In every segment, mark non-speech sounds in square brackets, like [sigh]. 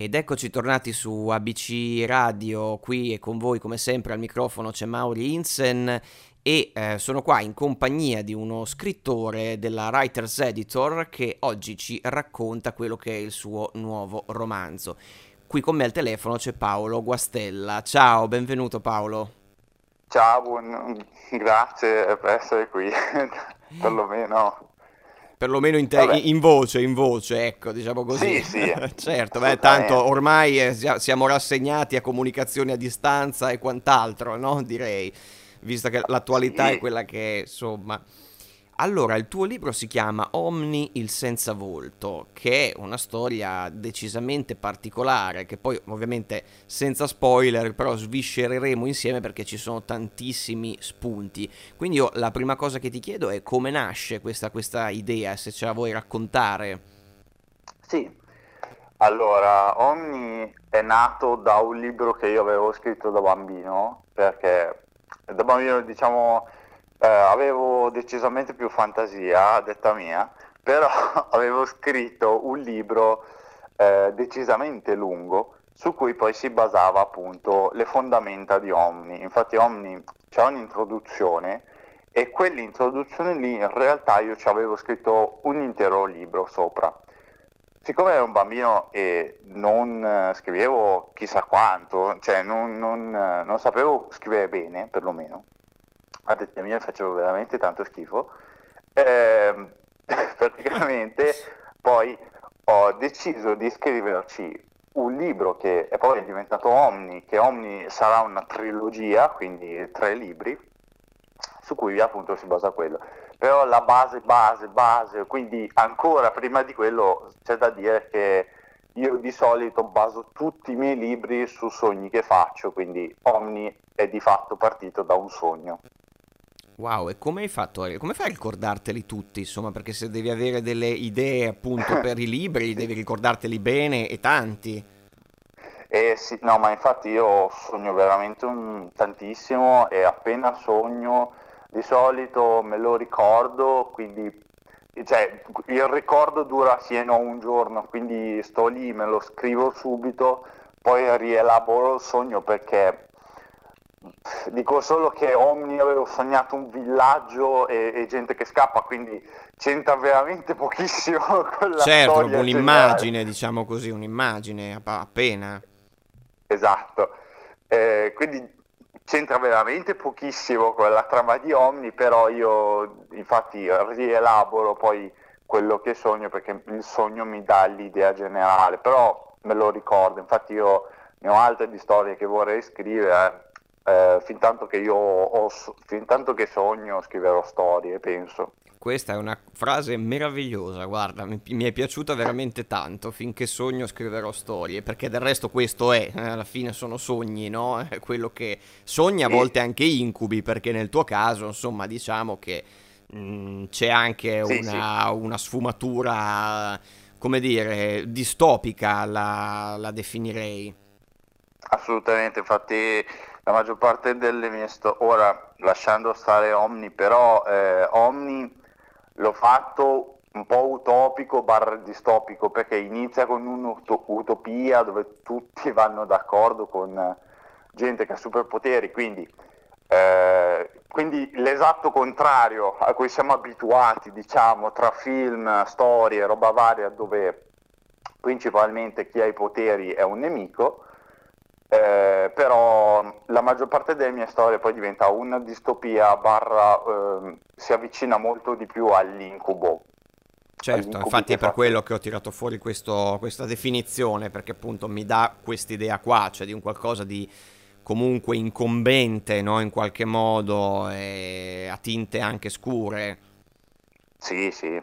Ed eccoci tornati su ABC Radio, qui e con voi come sempre al microfono c'è Mauri Insen e eh, sono qua in compagnia di uno scrittore della Writers Editor che oggi ci racconta quello che è il suo nuovo romanzo. Qui con me al telefono c'è Paolo Guastella. Ciao, benvenuto Paolo. Ciao, buon... grazie per essere qui, [laughs] perlomeno perlomeno in, te, in, voce, in voce, ecco, diciamo così. Sì, sì. [laughs] certo, beh, tanto ormai eh, siamo rassegnati a comunicazioni a distanza e quant'altro, no? Direi, visto che l'attualità sì. è quella che è, insomma. Allora, il tuo libro si chiama Omni il senza volto, che è una storia decisamente particolare, che poi ovviamente senza spoiler però sviscereremo insieme perché ci sono tantissimi spunti. Quindi io la prima cosa che ti chiedo è come nasce questa, questa idea, se ce la vuoi raccontare. Sì, allora, Omni è nato da un libro che io avevo scritto da bambino, perché da bambino diciamo eh, avevo decisamente più fantasia, detta mia, però [laughs] avevo scritto un libro eh, decisamente lungo su cui poi si basava appunto le fondamenta di Omni. Infatti Omni c'è un'introduzione e quell'introduzione lì in realtà io ci avevo scritto un intero libro sopra. Siccome ero un bambino e non eh, scrivevo chissà quanto, cioè non, non, eh, non sapevo scrivere bene perlomeno, a detta mia facevo veramente tanto schifo, eh, [laughs] praticamente poi ho deciso di scriverci un libro che è poi diventato Omni, che Omni sarà una trilogia, quindi tre libri, su cui appunto si basa quello. Però la base, base, base, quindi ancora prima di quello c'è da dire che io di solito baso tutti i miei libri su sogni che faccio, quindi Omni è di fatto partito da un sogno. Wow, e come hai fatto? Come fai a ricordarteli tutti? Insomma, perché se devi avere delle idee appunto [laughs] per i libri, devi ricordarteli bene e tanti. Eh sì, no, ma infatti io sogno veramente un, tantissimo e appena sogno di solito me lo ricordo, quindi cioè, il ricordo dura sì e no un giorno, quindi sto lì, me lo scrivo subito, poi rielaboro il sogno perché Dico solo che Omni avevo sognato un villaggio e, e gente che scappa, quindi c'entra veramente [laughs] pochissimo con la certo, storia. Un'immagine, diciamo così, un'immagine appena. Esatto, eh, quindi c'entra veramente pochissimo con la trama di Omni, però io infatti rielaboro poi quello che sogno perché il sogno mi dà l'idea generale, però me lo ricordo, infatti io ne ho altre di storie che vorrei scrivere eh, fin tanto che io ho, fin tanto che sogno scriverò storie, penso. Questa è una frase meravigliosa, guarda, mi, mi, è piaciuta veramente tanto, finché sogno scriverò storie, perché del resto questo è, eh, alla fine sono sogni, no? [laughs] È quello che sogni a volte anche incubi, perché nel tuo caso, insomma, diciamo che mh, mm, c'è anche sì, una, sì. una, sfumatura, come dire, distopica, la, la definirei. Assolutamente, infatti la maggior parte delle mie storie, ora lasciando stare Omni, però eh, Omni l'ho fatto un po' utopico barra distopico perché inizia con un'utopia dove tutti [laughs] vanno d'accordo con gente che ha superpoteri, quindi, eh, quindi l'esatto contrario a cui siamo abituati, diciamo, tra film, storie, roba varia, dove principalmente chi ha i poteri è un nemico eh, però la maggior parte delle mie storie poi diventa una distopia barra eh, si avvicina molto di più all'incubo. Certo, all'incubo infatti è per quello che ho tirato fuori questo, questa definizione, perché appunto mi dà quest'idea qua, cioè di un qualcosa di comunque incombente, no? in qualche modo, a tinte anche scure. Sì, sì,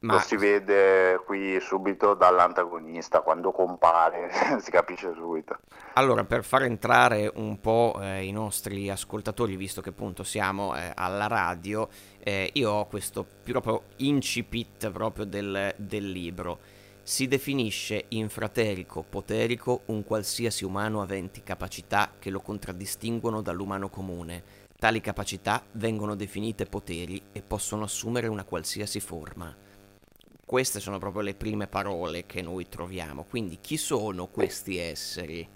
ma... Lo si vede qui subito dall'antagonista, quando compare [laughs] si capisce subito. Allora, per far entrare un po' eh, i nostri ascoltatori, visto che appunto siamo eh, alla radio, eh, io ho questo proprio incipit proprio del, del libro. Si definisce infraterico, poterico, un qualsiasi umano aventi capacità che lo contraddistinguono dall'umano comune. Tali capacità vengono definite poteri e possono assumere una qualsiasi forma. Queste sono proprio le prime parole che noi troviamo. Quindi chi sono questi esseri?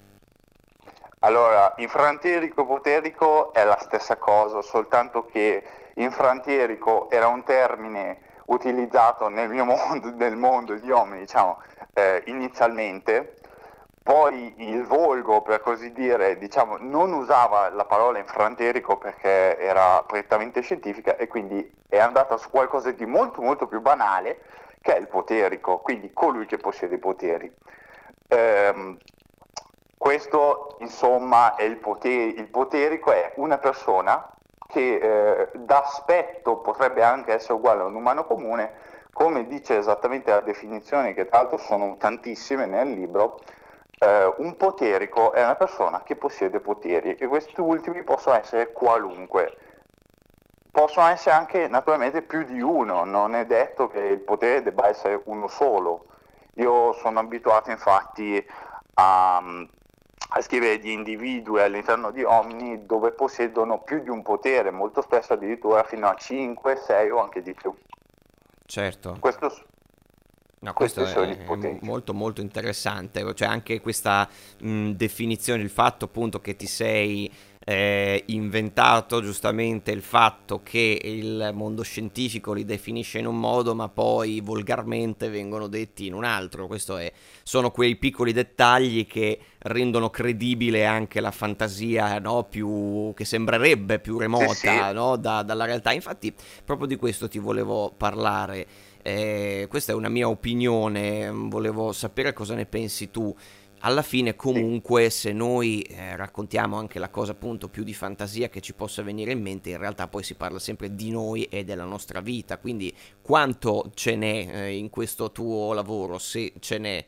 Allora, infranterico poterico è la stessa cosa, soltanto che infranterico era un termine utilizzato nel mio mondo, [laughs] nel mondo di uomini, diciamo, eh, inizialmente, poi il volgo, per così dire, diciamo, non usava la parola infranterico perché era prettamente scientifica e quindi è andata su qualcosa di molto molto più banale che è il poterico, quindi colui che possiede i poteri. Eh, questo insomma è il potere, il poterico è una persona che eh, d'aspetto potrebbe anche essere uguale a un umano comune, come dice esattamente la definizione, che tra l'altro sono tantissime nel libro, eh, un poterico è una persona che possiede poteri e questi ultimi possono essere qualunque. Possono essere anche naturalmente più di uno, non è detto che il potere debba essere uno solo. Io sono abituato infatti a, a scrivere di individui all'interno di Omni dove possiedono più di un potere, molto spesso addirittura fino a 5, 6 o anche di più. Certo. Questo No, questo è molto molto interessante, cioè anche questa mh, definizione, il fatto appunto che ti sei eh, inventato giustamente il fatto che il mondo scientifico li definisce in un modo ma poi volgarmente vengono detti in un altro, questo è, sono quei piccoli dettagli che rendono credibile anche la fantasia no, più, che sembrerebbe più remota sì, sì. No, da, dalla realtà, infatti proprio di questo ti volevo parlare. Eh, questa è una mia opinione, volevo sapere cosa ne pensi tu. Alla fine comunque se noi eh, raccontiamo anche la cosa appunto più di fantasia che ci possa venire in mente, in realtà poi si parla sempre di noi e della nostra vita, quindi quanto ce n'è eh, in questo tuo lavoro, se ce n'è?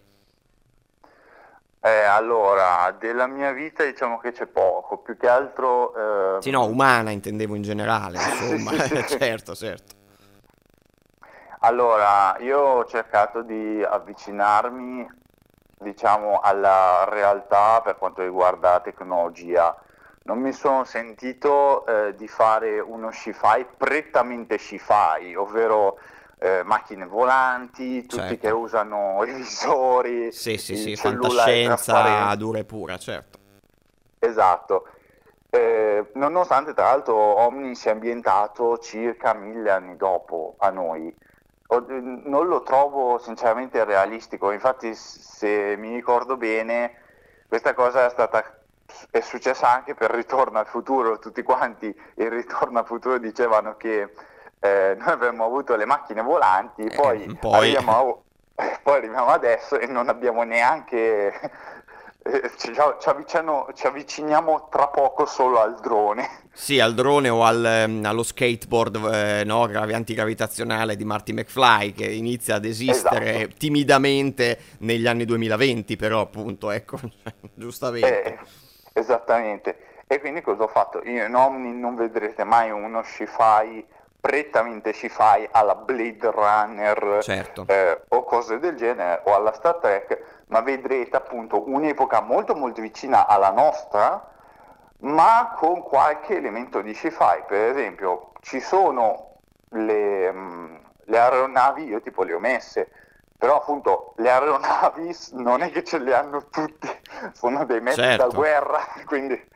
Eh, allora, della mia vita diciamo che c'è poco, più che altro... Eh... Sì, no, umana intendevo in generale, [laughs] insomma, [laughs] certo, certo. Allora, io ho cercato di avvicinarmi, diciamo, alla realtà per quanto riguarda la tecnologia. Non mi sono sentito eh, di fare uno sci-fi prettamente sci-fi, ovvero eh, macchine volanti, tutti certo. che usano [laughs] i visori, sì, sì, sì, fantascienza dura e pura, certo. Esatto. Eh, nonostante tra l'altro Omni sia ambientato circa mille anni dopo a noi non lo trovo sinceramente realistico, infatti se mi ricordo bene questa cosa è stata è successa anche per Ritorno al futuro, tutti quanti in Ritorno al futuro dicevano che eh, noi avremmo avuto le macchine volanti, eh, poi, poi... Arriviamo, [laughs] poi arriviamo adesso e non abbiamo neanche eh, ci, ci, avviciniamo, ci, avviciniamo tra poco solo al drone. Sì, al drone o al, ehm, allo skateboard eh, no, antigravitazionale di Marty McFly che inizia ad esistere esatto. timidamente negli anni 2020, però appunto, ecco, [laughs] giustamente. Eh, esattamente. E quindi cosa ho fatto? Io in Omni non vedrete mai uno sci-fi prettamente sci-fi alla Blade Runner certo. eh, o cose del genere o alla Star Trek, ma vedrete appunto un'epoca molto molto vicina alla nostra, ma con qualche elemento di sci-fi. Per esempio, ci sono le, mh, mm, le aeronavi, io tipo le ho messe, però appunto le aeronavi non è che ce le hanno tutti, [laughs] sono dei mezzi certo. da guerra, [laughs] quindi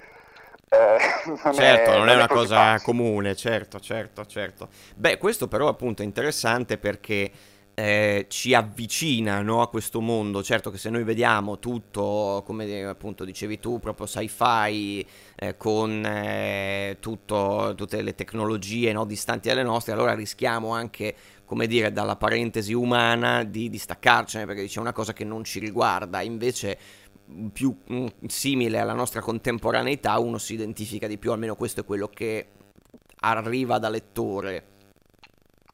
eh, [laughs] non certo, è, non è una cosa facile. comune, certo, certo, certo. Beh, questo però appunto è interessante perché eh, ci avvicina no, a questo mondo. Certo che se noi vediamo tutto, come appunto dicevi tu, proprio sci-fi, eh, con eh, tutto, tutte le tecnologie no, distanti dalle nostre, allora rischiamo anche, come dire, dalla parentesi umana di distaccarcene, perché dice una cosa che non ci riguarda. Invece più mm, simile alla nostra contemporaneità, uno si identifica di più, almeno questo è quello che arriva da lettore.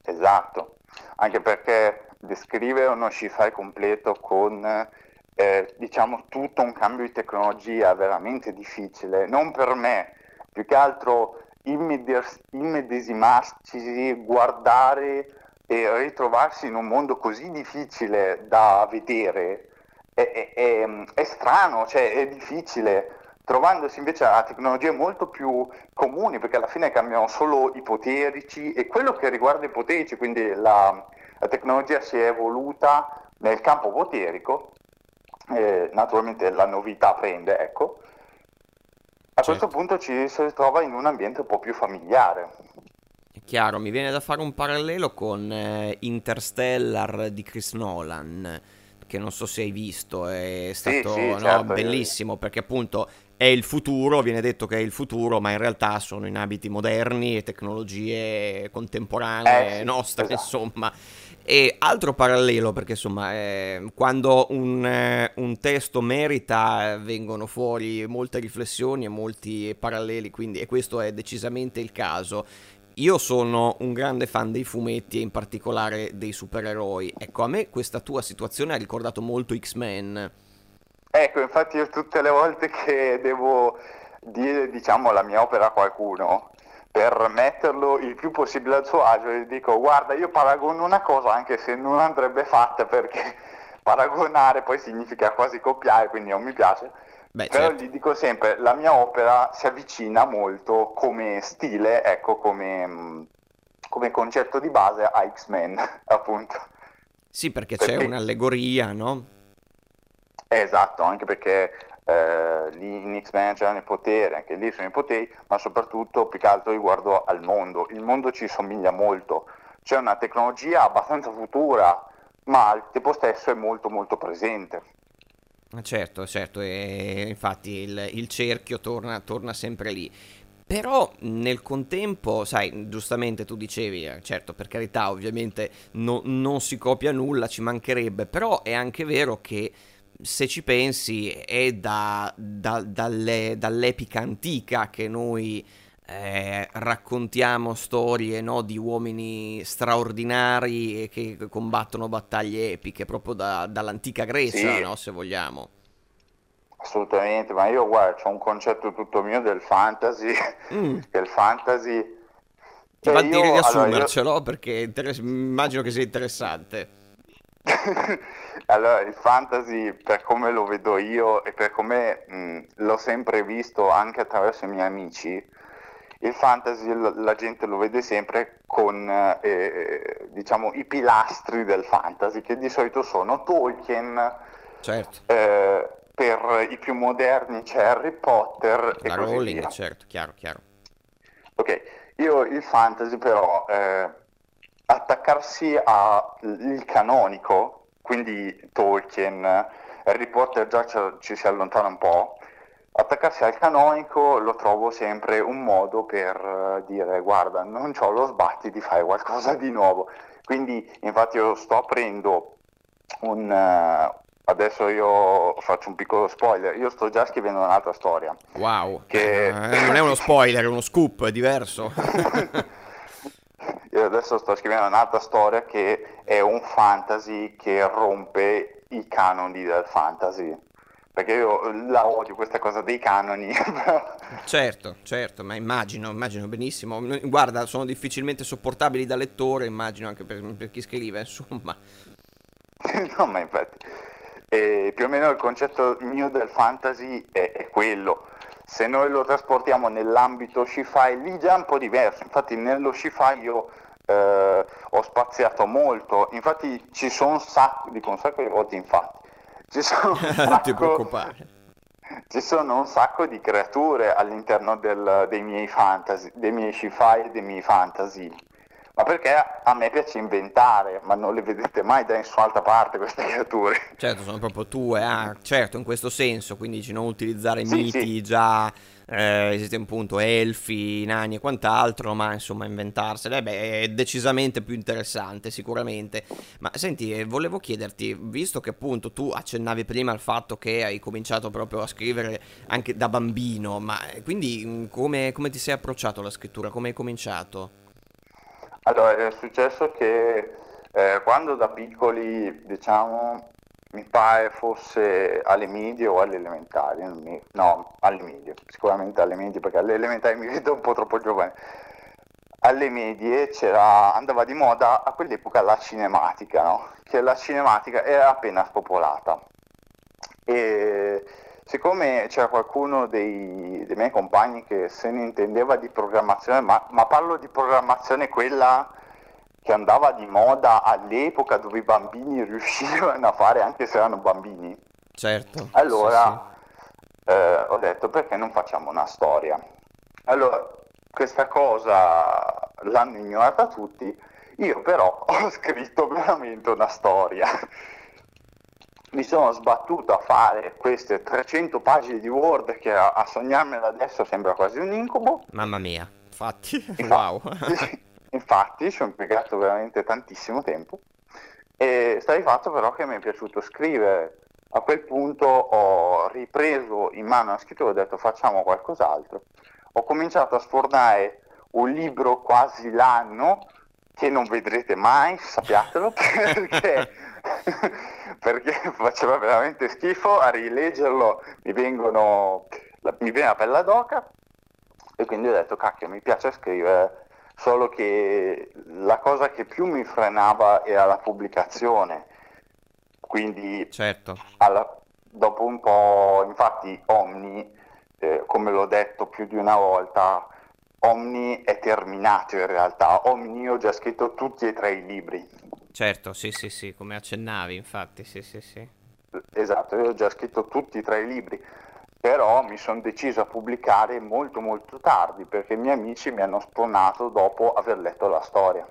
Esatto, anche perché descrivere uno sci-fi completo con eh, diciamo tutto un cambio di tecnologia è veramente difficile, non per me, più che altro immedes- immedesimarsi, guardare e ritrovarsi in un mondo così difficile da vedere è, è, è strano, cioè è difficile, trovandosi invece a tecnologie molto più comuni, perché alla fine cambiano solo i poterici e quello che riguarda i poterici, quindi la, la tecnologia si è evoluta nel campo poterico, eh, naturalmente la novità prende, ecco, a certo. questo punto ci si trova in un ambiente un po' più familiare. È chiaro, mi viene da fare un parallelo con eh, Interstellar di Chris Nolan, che non so se hai visto, è stato sì, sì, no, certo, bellissimo io... perché appunto è il futuro, viene detto che è il futuro, ma in realtà sono in abiti moderni e tecnologie contemporanee eh, nostre, esatto. insomma. E altro parallelo, perché insomma, eh, quando un, eh, un, testo merita vengono fuori molte riflessioni e molti paralleli, quindi, e questo è decisamente il caso. Io sono un grande fan dei fumetti e in particolare dei supereroi. Ecco, a me questa tua situazione ha ricordato molto X-Men. Ecco, infatti io tutte le volte che devo dire, diciamo, la mia opera a qualcuno, per metterlo il più possibile al suo agio, gli dico, guarda, io paragono una cosa anche se non andrebbe fatta perché [laughs] paragonare poi significa quasi copiare, quindi non mi piace. Beh, Però certo. gli dico sempre, la mia opera si avvicina molto come stile, ecco, come, come concetto di base a X-Men, [laughs] appunto. Sì, perché, perché... c'è un'allegoria, no? Esatto, anche perché eh, lì in X-Men c'erano i poteri, anche lì sono i poteri, ma soprattutto più che altro riguardo al mondo. Il mondo ci somiglia molto, c'è una tecnologia abbastanza futura, ma al tempo stesso è molto molto presente. Certo, certo, e infatti il, il cerchio torna, torna sempre lì. Però nel contempo, sai, giustamente tu dicevi, eh, certo, per carità, ovviamente no, non si copia nulla, ci mancherebbe, però è anche vero che se ci pensi è da, da, dalle, dall'epica antica che noi eh, raccontiamo storie no, di uomini straordinari che combattono battaglie epiche proprio da, dall'antica Grecia, sì. no, se vogliamo. Assolutamente, ma io guarda, c'ho un concetto tutto mio del fantasy, mm. [laughs] che il fantasy... Ti va di assumercelo allora, io... perché interess- immagino che sia interessante. [laughs] allora, il fantasy, per come lo vedo io e per come mh, l'ho sempre visto anche attraverso i miei amici, il fantasy la gente lo vede sempre con eh, diciamo i pilastri del fantasy, che di solito sono Tolkien, certo. eh, per i più moderni c'è Harry Potter La e così Rowling, via. certo, chiaro, chiaro. Ok, io il fantasy però... Eh, attaccarsi al canonico, quindi Tolkien, Harry Potter già ci, si allontana un po', attaccarsi al canonico lo trovo sempre un modo per dire guarda non ho lo sbatti di fare qualcosa di nuovo quindi infatti io sto aprendo un uh, adesso io faccio un piccolo spoiler. Io sto già scrivendo un'altra storia. Wow. Che... eh, non è uno spoiler è uno scoop è diverso [laughs] Io adesso sto scrivendo un'altra storia che è un fantasy che rompe i canoni del fantasy. Perché io la odio questa cosa dei canoni. [laughs] certo, certo, ma immagino, immagino benissimo. Guarda, sono difficilmente sopportabili da lettore, immagino anche per, per chi scrive, insomma. [laughs] no, ma infatti, eh, più o meno il concetto mio del fantasy è, è quello se noi lo trasportiamo nell'ambito sci-fi lì già è un po' diverso infatti nello sci-fi io eh, ho spaziato molto, infatti ci sono un sacco, dico un sacco di volte infatti, ci sono [laughs] un sacco, ci sono un sacco di creature all'interno del, dei miei fantasy, dei miei sci-fi e dei miei fantasy. Ma perché a me piace inventare, ma non le vedete mai da nessun'altra parte queste creature. Certo, sono proprio tue, ah, certo, in questo senso, quindi dici non utilizzare sì, miti sì. già eh, esiste appunto elfi, nani e quant'altro, ma insomma inventarsele beh, è decisamente più interessante sicuramente. Ma senti, eh, volevo chiederti, visto che appunto tu accennavi prima al fatto che hai cominciato proprio a scrivere anche da bambino, ma quindi mm, come, come ti sei approcciato alla scrittura? Come hai cominciato? Allora, è successo che eh, quando da piccoli, diciamo, mi pare fosse alle medie o alle elementari, mi... no, alle medie, sicuramente alle medie perché alle elementari mi vedo un po' troppo giovane. Alle medie andava di moda a quell'epoca la cinematica, no? che la cinematica era appena spopolata. E siccome c'era qualcuno dei, dei miei compagni che se ne intendeva di programmazione, ma, ma parlo di programmazione quella che andava di moda all'epoca dove i bambini riuscivano a fare anche se erano bambini. Certo. Allora sì, sì. Eh, ho detto perché non facciamo una storia. Allora, questa cosa l'hanno ignorata tutti, io però [laughs] ho scritto veramente una storia. Mi sono sbattuto a fare queste 300 pagine di Word che a, a sognarmela adesso sembra quasi un incubo. Mamma mia, infatti, [laughs] infatti wow. [laughs] infatti ci ho impiegato veramente tantissimo tempo e sta di fatto però che mi è piaciuto scrivere. A quel punto ho ripreso in mano la scrittura e ho detto facciamo qualcos'altro. Ho cominciato a sfornare un libro quasi l'anno che non vedrete mai, sappiatelo, [laughs] perché, [laughs] perché [laughs] faceva veramente schifo, a rileggerlo mi, vengono, mi viene la pelle d'oca e quindi ho detto cacchio mi piace scrivere, solo che la cosa che più mi frenava era la pubblicazione, quindi certo. alla, dopo un po', infatti Omni, eh, come l'ho detto più di una volta, Omni è terminato in realtà, Omni ho già scritto tutti e tre i libri. Certo, sì, sì, sì, come accennavi, infatti, sì, sì, sì. Esatto, io ho già scritto tutti e tre i libri, però mi sono deciso a pubblicare molto molto tardi perché i miei amici mi hanno sponato dopo aver letto la storia.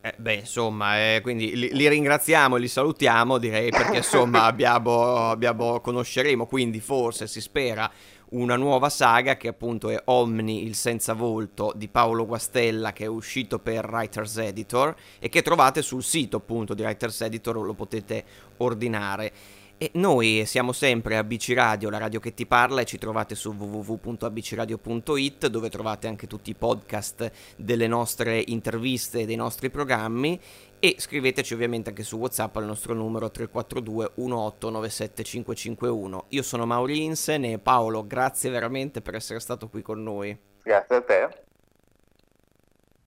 Eh, beh, insomma, eh, quindi li, li, ringraziamo e li salutiamo, direi, perché insomma [laughs] abbiamo, abbiamo, conosceremo, quindi forse si spera una nuova saga che appunto è Omni, il senza volto di Paolo Guastella che è uscito per Writers Editor e che trovate sul sito appunto di Writers Editor, lo potete ordinare. E noi siamo sempre ABC Radio, la radio che ti parla, e ci trovate su www.abcradio.it dove trovate anche tutti i podcast delle nostre interviste e dei nostri programmi e scriveteci ovviamente anche su WhatsApp al nostro numero 342 1897 551. Io sono Mauri Insen e Paolo, grazie veramente per essere stato qui con noi. Grazie a te.